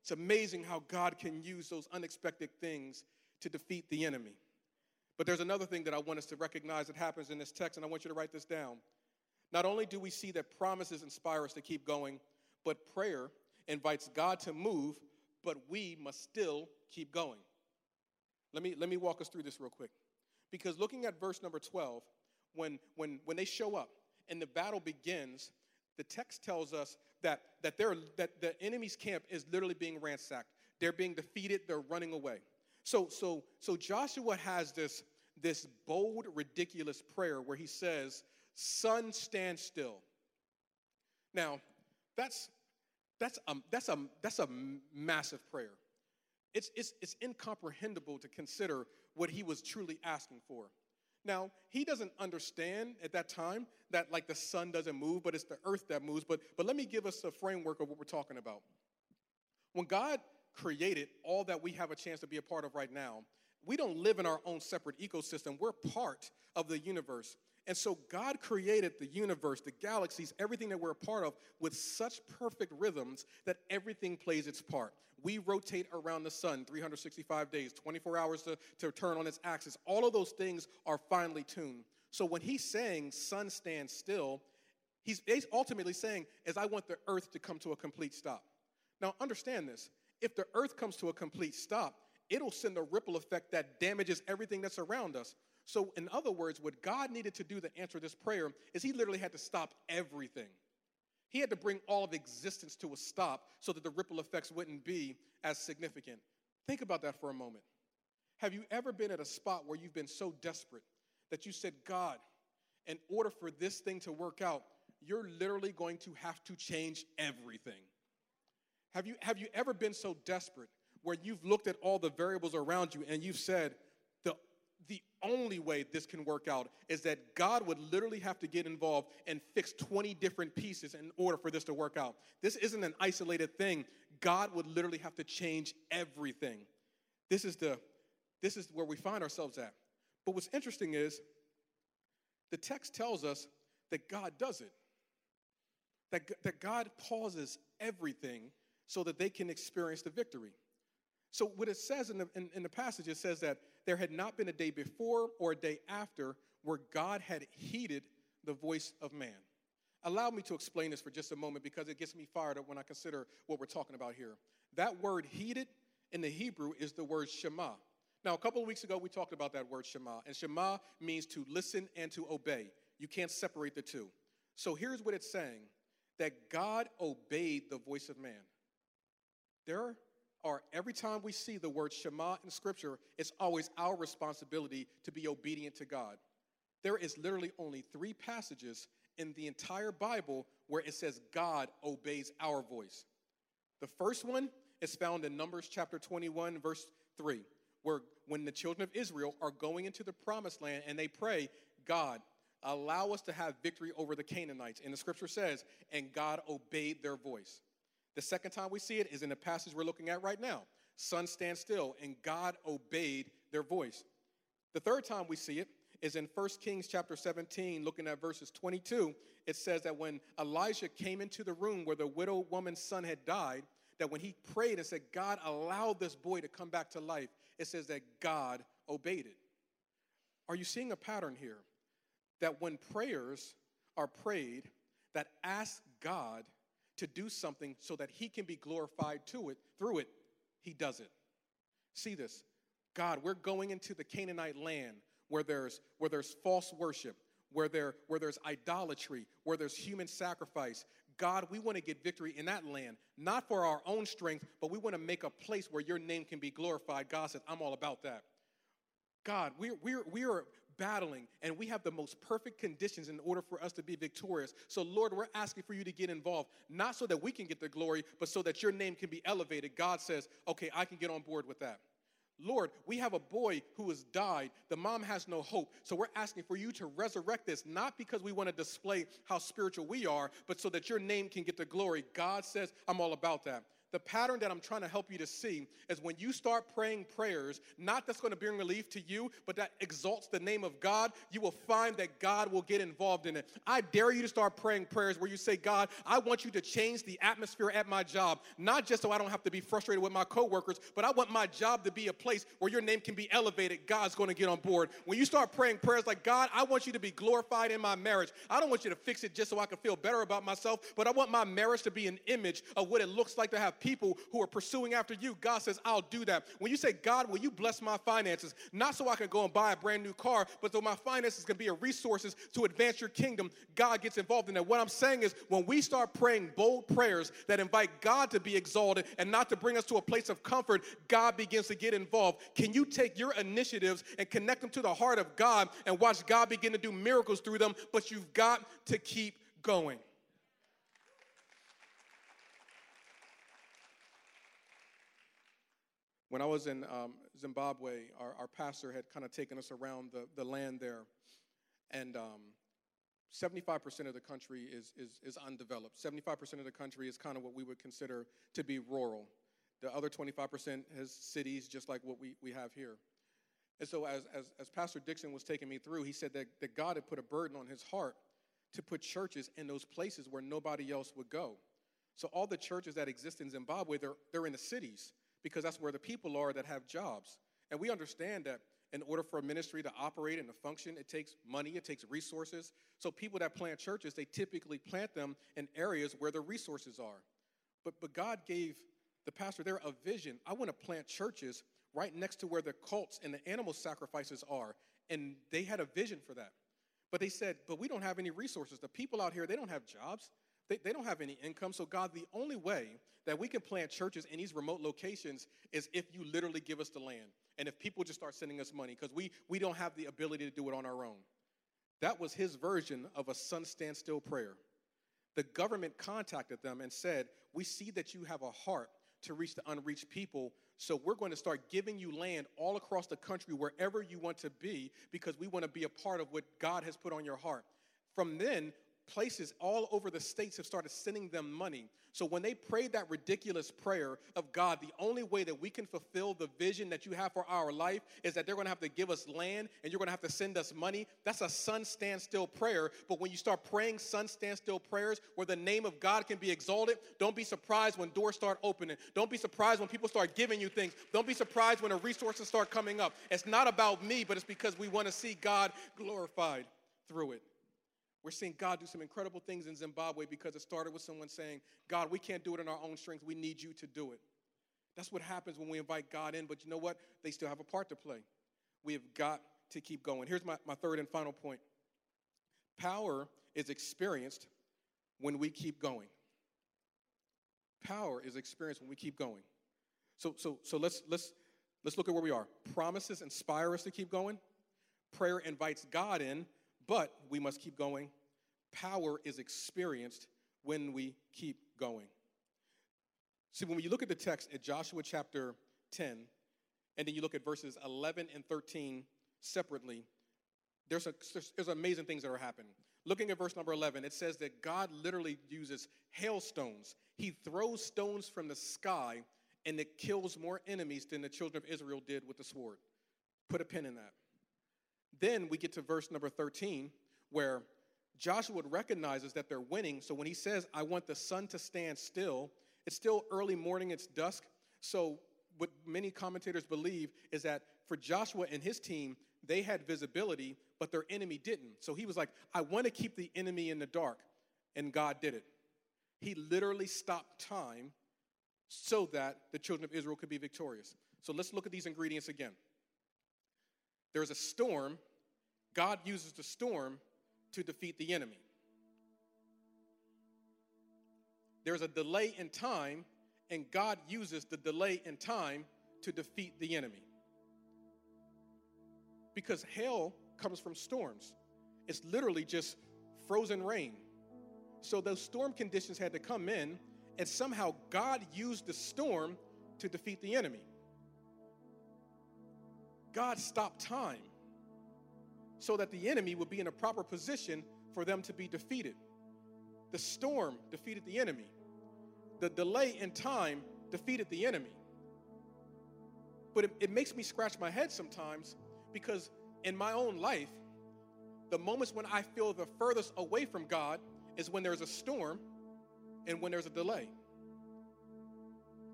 It's amazing how God can use those unexpected things to defeat the enemy. But there's another thing that I want us to recognize that happens in this text, and I want you to write this down. Not only do we see that promises inspire us to keep going, but prayer invites God to move, but we must still keep going. Let me, let me walk us through this real quick. Because looking at verse number 12, when, when, when they show up and the battle begins, the text tells us that, that, they're, that the enemy's camp is literally being ransacked. They're being defeated, they're running away. So, so, so Joshua has this, this bold, ridiculous prayer where he says, Sun, stand still. Now, that's, that's, a, that's, a, that's a massive prayer. It's, it's, it's incomprehensible to consider what he was truly asking for. Now, he doesn't understand at that time that like the sun doesn't move, but it's the earth that moves. But, but let me give us a framework of what we're talking about. When God created all that we have a chance to be a part of right now, we don't live in our own separate ecosystem. We're part of the universe. And so God created the universe, the galaxies, everything that we're a part of with such perfect rhythms that everything plays its part. We rotate around the sun 365 days, 24 hours to, to turn on its axis. All of those things are finely tuned. So when he's saying sun stands still, he's ultimately saying is I want the earth to come to a complete stop. Now understand this. If the earth comes to a complete stop, it'll send a ripple effect that damages everything that's around us. So, in other words, what God needed to do to answer this prayer is He literally had to stop everything. He had to bring all of existence to a stop so that the ripple effects wouldn't be as significant. Think about that for a moment. Have you ever been at a spot where you've been so desperate that you said, God, in order for this thing to work out, you're literally going to have to change everything? Have you, have you ever been so desperate where you've looked at all the variables around you and you've said, only way this can work out is that God would literally have to get involved and fix 20 different pieces in order for this to work out. This isn't an isolated thing. God would literally have to change everything. This is the this is where we find ourselves at. But what's interesting is the text tells us that God does it. That, that God pauses everything so that they can experience the victory. So, what it says in the, in, in the passage, it says that there had not been a day before or a day after where God had heeded the voice of man. Allow me to explain this for just a moment because it gets me fired up when I consider what we're talking about here. That word heeded in the Hebrew is the word Shema. Now, a couple of weeks ago, we talked about that word Shema, and Shema means to listen and to obey. You can't separate the two. So here's what it's saying that God obeyed the voice of man. There are, every time we see the word Shema in Scripture, it's always our responsibility to be obedient to God. There is literally only three passages in the entire Bible where it says God obeys our voice. The first one is found in Numbers chapter 21, verse 3, where when the children of Israel are going into the promised land and they pray, God, allow us to have victory over the Canaanites. And the scripture says, and God obeyed their voice. The second time we see it is in the passage we're looking at right now. Sun stand still, and God obeyed their voice. The third time we see it is in 1 Kings chapter 17, looking at verses 22. It says that when Elijah came into the room where the widow woman's son had died, that when he prayed and said, God allowed this boy to come back to life, it says that God obeyed it. Are you seeing a pattern here? That when prayers are prayed that ask God to do something so that he can be glorified to it through it, he does it. See this. God, we're going into the Canaanite land where there's where there's false worship, where there where there's idolatry, where there's human sacrifice. God, we want to get victory in that land, not for our own strength, but we want to make a place where your name can be glorified. God says, I'm all about that. God, we're, we're, we're battling and we have the most perfect conditions in order for us to be victorious. So, Lord, we're asking for you to get involved, not so that we can get the glory, but so that your name can be elevated. God says, okay, I can get on board with that. Lord, we have a boy who has died. The mom has no hope. So we're asking for you to resurrect this, not because we want to display how spiritual we are, but so that your name can get the glory. God says, I'm all about that the pattern that I'm trying to help you to see is when you start praying prayers, not that's going to bring relief to you, but that exalts the name of God, you will find that God will get involved in it. I dare you to start praying prayers where you say, God, I want you to change the atmosphere at my job, not just so I don't have to be frustrated with my coworkers, but I want my job to be a place where your name can be elevated. God's going to get on board. When you start praying prayers like, God, I want you to be glorified in my marriage. I don't want you to fix it just so I can feel better about myself, but I want my marriage to be an image of what it looks like to have people who are pursuing after you, God says, I'll do that. When you say, God, will you bless my finances? Not so I can go and buy a brand new car, but so my finances can be a resources to advance your kingdom, God gets involved in that. What I'm saying is when we start praying bold prayers that invite God to be exalted and not to bring us to a place of comfort, God begins to get involved. Can you take your initiatives and connect them to the heart of God and watch God begin to do miracles through them? But you've got to keep going. When I was in um, Zimbabwe, our, our, pastor had kind of taken us around the, the land there. And um, 75% of the country is, is, is undeveloped. 75% of the country is kind of what we would consider to be rural. The other 25% has cities just like what we, we have here. And so, as, as, as Pastor Dixon was taking me through, he said that, that God had put a burden on his heart to put churches in those places where nobody else would go. So, all the churches that exist in Zimbabwe, they're, they're in the cities because that's where the people are that have jobs. And we understand that in order for a ministry to operate and to function, it takes money, it takes resources. So people that plant churches, they typically plant them in areas where the resources are. But, but God gave the pastor there a vision. I want to plant churches right next to where the cults and the animal sacrifices are. And they had a vision for that. But they said, but we don't have any resources. The people out here, they don't have jobs. They, they don't have any income. So, God, the only way that we can plant churches in these remote locations is if you literally give us the land and if people just start sending us money because we, we don't have the ability to do it on our own. That was his version of a sun stand still prayer. The government contacted them and said, We see that you have a heart to reach the unreached people. So we're going to start giving you land all across the country, wherever you want to be, because we want to be a part of what God has put on your heart. From then, places all over the states have started sending them money. So when they prayed that ridiculous prayer of God, the only way that we can fulfill the vision that you have for our life is that they're going to have to give us land and you're going to have to send us money. That's a sun stand still prayer. But when you start praying sun stand still prayers where the name of God can be exalted, don't be surprised when doors start opening. Don't be surprised when people start giving you things. Don't be surprised when the resources start coming up. It's not about me, but it's because we want to see God glorified through it. We're seeing God do some incredible things in Zimbabwe because it started with someone saying, God, we can't do it in our own strength. We need you to do it. That's what happens when we invite God in, but you know what? They still have a part to play. We have got to keep going. Here's my, my third and final point Power is experienced when we keep going. Power is experienced when we keep going. So, so, so let's, let's, let's look at where we are. Promises inspire us to keep going. Prayer invites God in, but we must keep going. Power is experienced when we keep going. See, when you look at the text at Joshua chapter 10, and then you look at verses 11 and 13 separately, there's, a, there's amazing things that are happening. Looking at verse number 11, it says that God literally uses hailstones. He throws stones from the sky and it kills more enemies than the children of Israel did with the sword. Put a pin in that. Then we get to verse number 13, where Joshua recognizes that they're winning. So when he says, I want the sun to stand still, it's still early morning, it's dusk. So, what many commentators believe is that for Joshua and his team, they had visibility, but their enemy didn't. So he was like, I want to keep the enemy in the dark. And God did it. He literally stopped time so that the children of Israel could be victorious. So let's look at these ingredients again. There's a storm, God uses the storm to defeat the enemy. There's a delay in time, and God uses the delay in time to defeat the enemy. Because hail comes from storms, it's literally just frozen rain. So those storm conditions had to come in, and somehow God used the storm to defeat the enemy. God stopped time so that the enemy would be in a proper position for them to be defeated. The storm defeated the enemy. The delay in time defeated the enemy. But it, it, makes me scratch my head sometimes because in my own life, the moments when I feel the furthest away from God is when there's a storm and when there's a delay.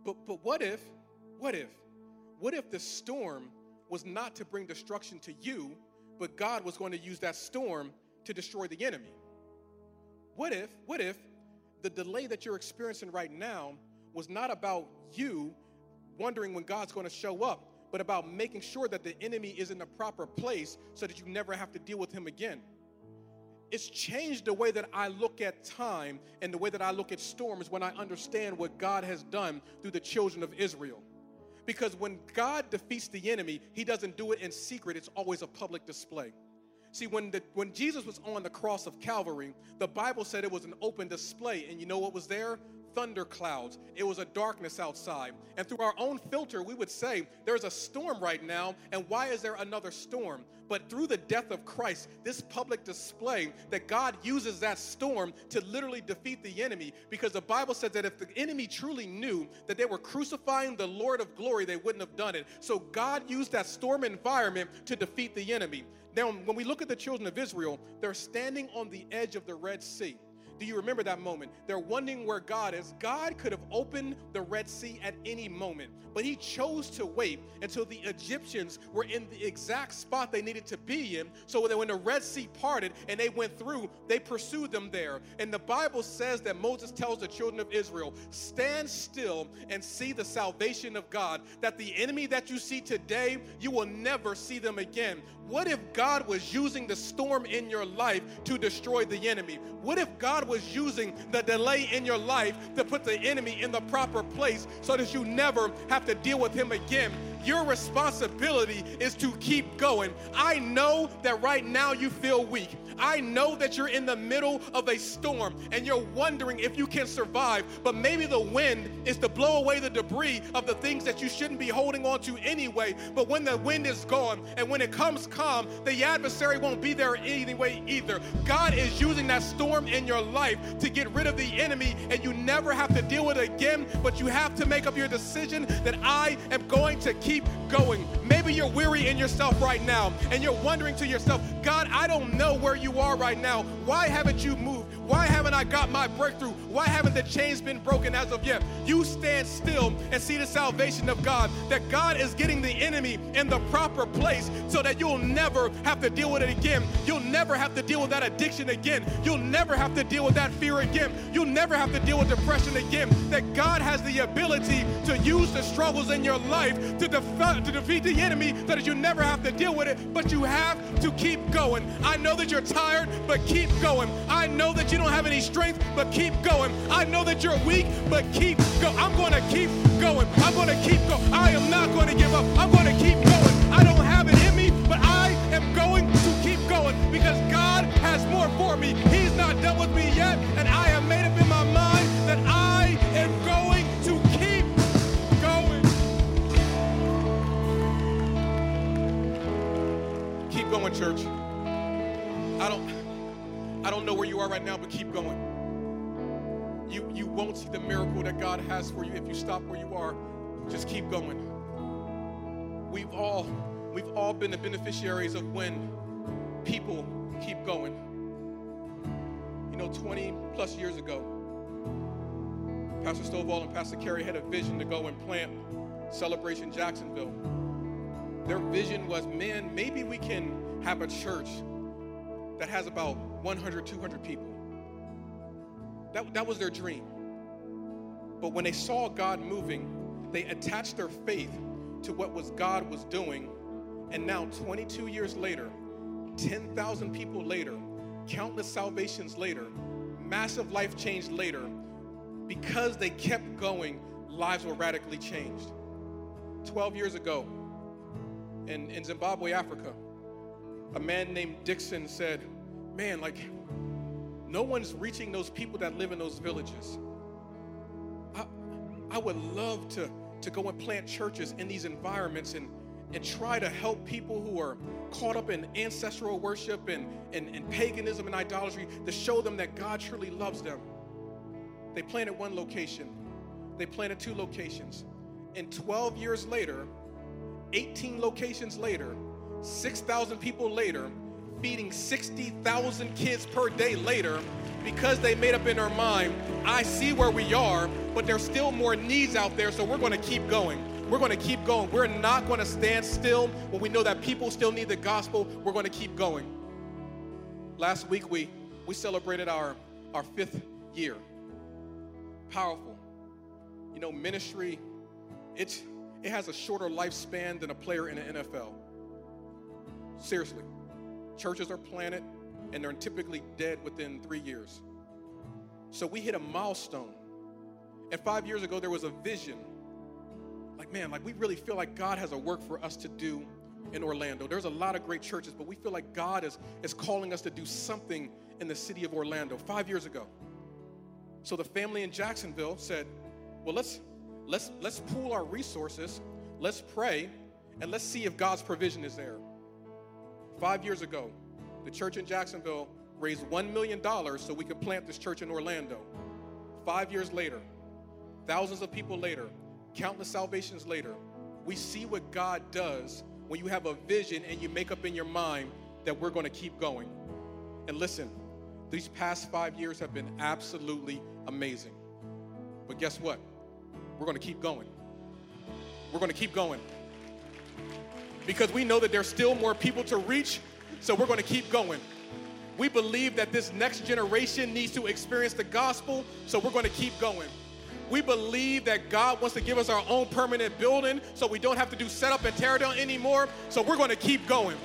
But, but what if, what if, what if the storm was not to bring destruction to you, but God was going to use that storm to destroy the enemy? What if, what if the delay that you're experiencing right now was not about you wondering when God's going to show up, but about making sure that the enemy is in the proper place so that you never have to deal with him again? It's changed the way that I look at time and the way that I look at storms when I understand what God has done through the children of Israel. Because when God defeats the enemy, he doesn't do it in secret, it's always a public display. See, when, the, when Jesus was on the cross of Calvary, the Bible said it was an open display. And you know what was there? Thunder clouds. It was a darkness outside. And through our own filter, we would say, there's a storm right now, and why is there another storm? But through the death of Christ, this public display that God uses that storm to literally defeat the enemy, because the Bible says that if the enemy truly knew that they were crucifying the Lord of glory, they wouldn't have done it. So God used that storm environment to defeat the enemy. Now, when we look at the children of Israel, they're standing on the edge of the Red Sea. Do you remember that moment? They're wondering where God is. God could have opened the Red Sea at any moment, but He chose to wait until the Egyptians were in the exact spot they needed to be in, so that when the Red Sea parted and they went through, they pursued them there. And the Bible says that Moses tells the children of Israel, Stand still and see the salvation of God, that the enemy that you see today, you will never see them again. What if God was using the storm in your life to destroy the enemy? What if God was using the delay in your life to put the enemy in the proper place so that you never have to deal with him again? Your responsibility is to keep going. I know that right now you feel weak. I know that you're in the middle of a storm and you're wondering if you can survive, but maybe the wind is to blow away the debris of the things that you shouldn't be holding on to anyway. But when the wind is gone and when it comes calm, the adversary won't be there anyway either. God is using that storm in your life to get rid of the enemy and you never have to deal with it again, but you have to make up your decision that I am going to keep going. Maybe you're weary in yourself right now and you're wondering to yourself, God, I don't know where you are right now. Why haven't you moved? Why haven't I got my breakthrough? Why haven't the chains been broken as of yet? You stand still and see the salvation of God, that God is getting the enemy in the proper place so that you'll never have to deal with it again. You'll never have to deal with that addiction again. You'll never have to deal with that fear again. You'll never have to deal with depression again. That God has the ability to use the struggles in your life to, def- to defeat the enemy so that you never have to deal with it, but you have to keep going. I know that you're tired, but keep going. I know that you don't have any strength, but keep going. I know that you're weak, but keep going. I'm going to keep going. I'm going to keep going. I am not going to give up. I'm going to keep going. I don't have it in me, but I am going to keep going because God has more for me. He's not done with me yet, and I have made up in my mind that I am going to keep going. Keep going, church. I don't I don't know where you are right now, but keep going. You you won't see the miracle that God has for you if you stop where you are. Just keep going. We've all we've all been the beneficiaries of when people keep going. You know, 20 plus years ago, Pastor Stovall and Pastor Kerri had a vision to go and plant Celebration Jacksonville. Their vision was, man, maybe we can have a church that has about 100, 200 people. That, that was their dream. But when they saw God moving, they attached their faith to what was God was doing. And now, 22 years later, 10,000 people later, countless salvations later, massive life change later, because they kept going, lives were radically changed. 12 years ago, in, in Zimbabwe, Africa, a man named Dixon said, Man, like, no one's reaching those people that live in those villages. I, I would love to, to go and plant churches in these environments and, and try to help people who are caught up in ancestral worship and, and, and paganism and idolatry to show them that God truly loves them. They planted one location, they planted two locations. And 12 years later, 18 locations later, 6,000 people later, feeding 60,000 kids per day later, because they made up in their mind, I see where we are, but there's still more needs out there, so we're going to keep going. We're going to keep going. We're not going to stand still when we know that people still need the gospel. We're going to keep going. Last week we we celebrated our our fifth year. Powerful. You know, ministry, it's it has a shorter lifespan than a player in the NFL. Seriously. Churches are planted and they're typically dead within three years. So we hit a milestone. And five years ago, there was a vision. Like, man, like we really feel like God has a work for us to do in Orlando. There's a lot of great churches, but we feel like God is, is calling us to do something in the city of Orlando five years ago. So the family in Jacksonville said, well, let's let's let's pool our resources, let's pray, and let's see if God's provision is there. Five years ago, the church in Jacksonville raised $1 million so we could plant this church in Orlando. Five years later, thousands of people later, countless salvations later, we see what God does when you have a vision and you make up in your mind that we're going to keep going. And listen, these past five years have been absolutely amazing. But guess what? We're going to keep going. We're going to keep going because we know that there's still more people to reach, so we're going to keep going. We believe that this next generation needs to experience the gospel, so we're going to keep going. We believe that God wants to give us our own permanent building so we don't have to do setup and tear down anymore, so we're going to keep going.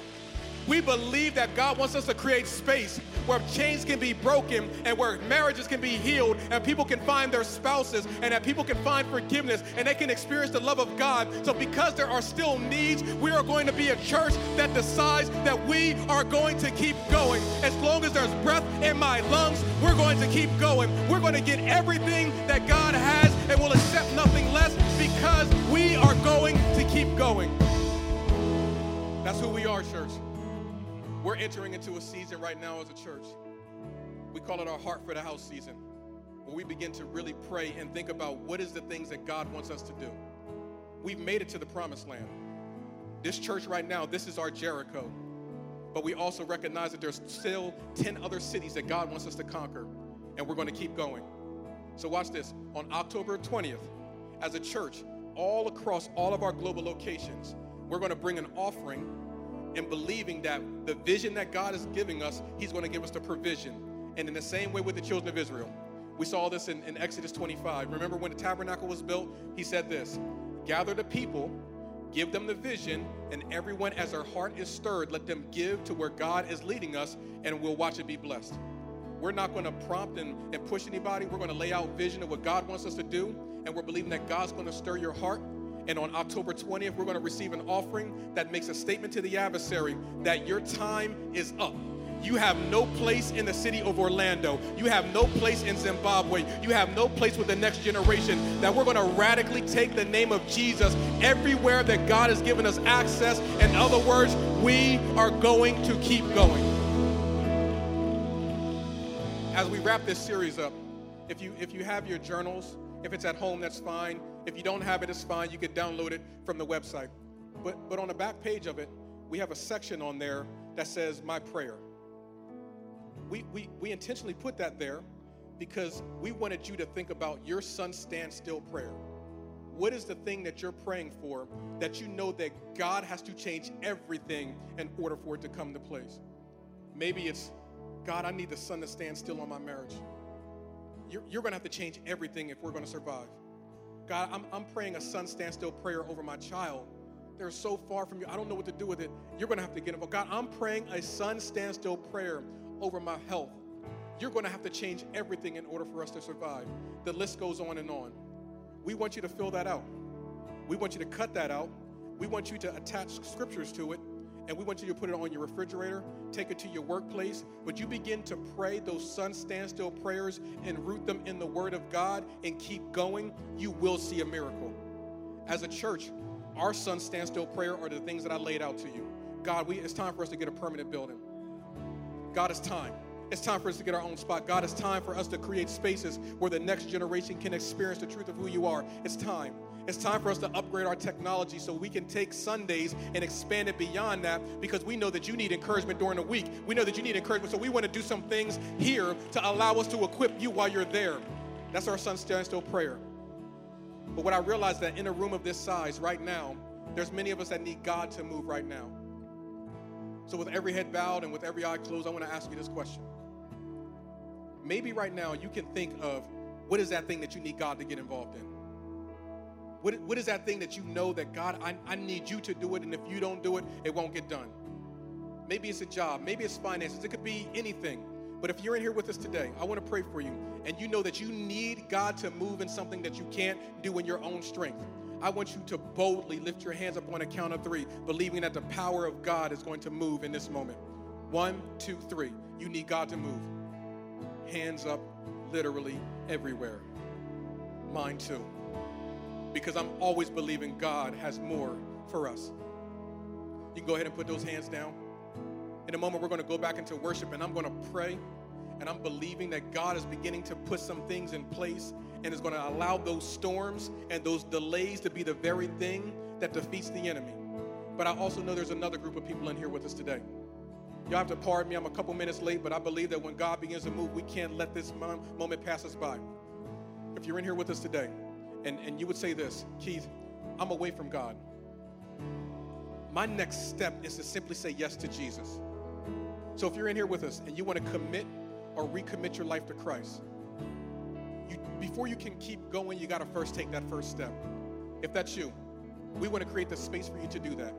We believe that God wants us to create space where chains can be broken and where marriages can be healed and people can find their spouses and that people can find forgiveness and they can experience the love of God. So, because there are still needs, we are going to be a church that decides that we are going to keep going. As long as there's breath in my lungs, we're going to keep going. We're going to get everything that God has and will accept nothing less because we are going to keep going. That's who we are, church. We're entering into a season right now as a church. We call it our Heart for the House season, where we begin to really pray and think about what is the things that God wants us to do. We've made it to the promised land. This church right now, this is our Jericho. But we also recognize that there's still 10 other cities that God wants us to conquer. and we're going to keep going. So, watch this. On October 20th, as a church, all across all of our global locations, we're going to bring an offering and believing that the vision that God is giving us, He's going to give us the provision. And in the same way with the children of Israel, we saw this in, in Exodus 25. Remember when the tabernacle was built? He said this Gather the people, give them the vision, and everyone, as their heart is stirred, let them give to where God is leading us, and we'll watch it be blessed. We're not going to prompt and, and push anybody. We're going to lay out vision of what God wants us to do, and we're believing that God's going to stir your heart. And on October 20th, we're going to receive an offering that makes a statement to the adversary that your time is up. You have no place in the city of Orlando. You have no place in Zimbabwe. You have no place with the next generation. That we're going to radically take the name of Jesus everywhere that God has given us access. In other words, we are going to keep going. As we wrap this series up, if you if you have your journals, if it's at home, that's fine. If you don't have it, it's fine. You can download it from the website. But but on the back page of it, we have a section on there that says my prayer we, we, we intentionally put that there because we wanted you to think about your sun standstill prayer. What is the thing that you're praying for that you know that God has to change everything in order for it to come to place? Maybe it's, God, I need the sun to stand still on my marriage. You're, you're going to have to change everything if we're going to survive. God, I'm, I'm praying a sun standstill prayer over my child. They're so far from you. I don't know what to do with it. You're going to have to get involved. God, I'm praying a sun standstill prayer over my health. You're going to have to change everything in order for us to survive. The list goes on and on. We want you to fill that out. We want you to cut that out. We want you to attach scriptures to it. And we want you to put it on your refrigerator, take it to your workplace. But you begin to pray those sun standstill prayers and root them in the Word of God and keep going, you will see a miracle. As a church, our sun standstill prayer are the things that I laid out to you. God, we, it's time for us to get a permanent building. God, it's time. It's time for us to get our own spot. God, it's time for us to create spaces where the next generation can experience the truth of who you are. It's time. It's time for us to upgrade our technology so we can take Sundays and expand it beyond that because we know that you need encouragement during the week. We know that you need encouragement, so we want to do some things here to allow us to equip you while you're there. That's our sun standstill prayer. But what I realize that in a room of this size right now, there's many of us that need God to move right now. So, with every head bowed and with every eye closed, I want to ask you this question. Maybe right now you can think of what is that thing that you need God to get involved in? What, what is that thing that you know that God, I, I need you to do it, and if you don't do it, it won't get done? Maybe it's a job, maybe it's finances, it could be anything. But if you're in here with us today, I want to pray for you, and you know that you need God to move in something that you can't do in your own strength. I want you to boldly lift your hands up on a count of three, believing that the power of God is going to move in this moment. One, two, three. You need God to move. Hands up, literally everywhere. Mine too. Because I'm always believing God has more for us. You can go ahead and put those hands down. In a moment, we're going to go back into worship and I'm going to pray. And I'm believing that God is beginning to put some things in place and is going to allow those storms and those delays to be the very thing that defeats the enemy. But I also know there's another group of people in here with us today. Y'all have to pardon me, I'm a couple minutes late, but I believe that when God begins to move, we can't let this moment pass us by. If you're in here with us today, and, and you would say this, Keith, I'm away from God. My next step is to simply say yes to Jesus. So if you're in here with us and you want to commit or recommit your life to Christ, you, before you can keep going, you got to first take that first step. If that's you, we want to create the space for you to do that.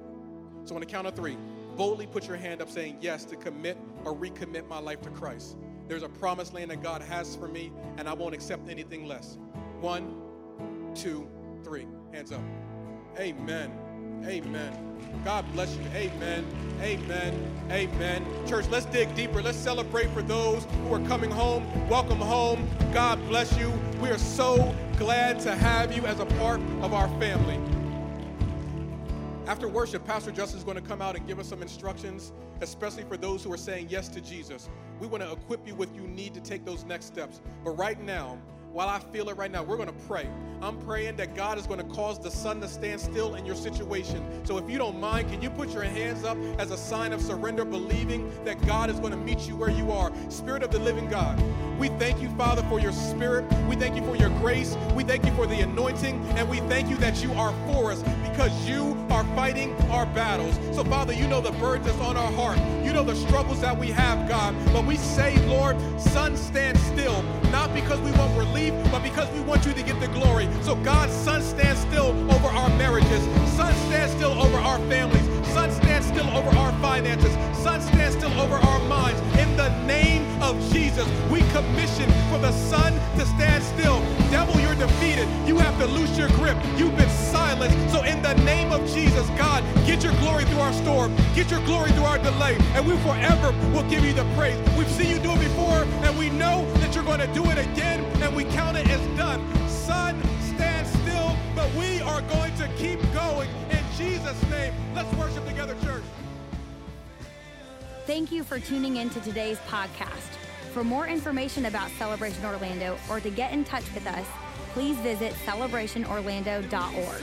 So, on the count of three, boldly put your hand up saying yes to commit or recommit my life to Christ. There's a promised land that God has for me, and I won't accept anything less. One, two, three. Hands up. Amen. Amen. God bless you. Amen. Amen. Amen. Church, let's dig deeper. Let's celebrate for those who are coming home. Welcome home. God bless you. We are so glad to have you as a part of our family. After worship, Pastor Justin is going to come out and give us some instructions, especially for those who are saying yes to Jesus. We want to equip you with you need to take those next steps. But right now, while I feel it right now, we're going to pray. I'm praying that God is going to cause the sun to stand still in your situation. So if you don't mind, can you put your hands up as a sign of surrender, believing that God is going to meet you where you are? Spirit of the living God, we thank you, Father, for your spirit. We thank you for your grace. We thank you for the anointing. And we thank you that you are for us because you are fighting our battles. So, Father, you know the burden that's on our heart. You know the struggles that we have, God. But we say, Lord, sun stand still, not because we want relief, but because we want you to get the glory. So, God, sun stand still over our marriages. Sun stand still over our families. Sun stand still over our finances. Sun stand still over our minds. In the name of Jesus, we commission for the sun to stand still. Devil, you're defeated. You have to loose your grip. You've been silenced. So, in the name of Jesus, God, get your glory through our storm. Get your glory through our delay. And we forever will give you the praise. We've seen you do it before, and we know that you're going to do it again, and we count it as done. Sun, stand still, but we are going to keep going in Jesus' name. Let's worship together, church. Thank you for tuning in to today's podcast. For more information about Celebration Orlando or to get in touch with us, please visit celebrationorlando.org.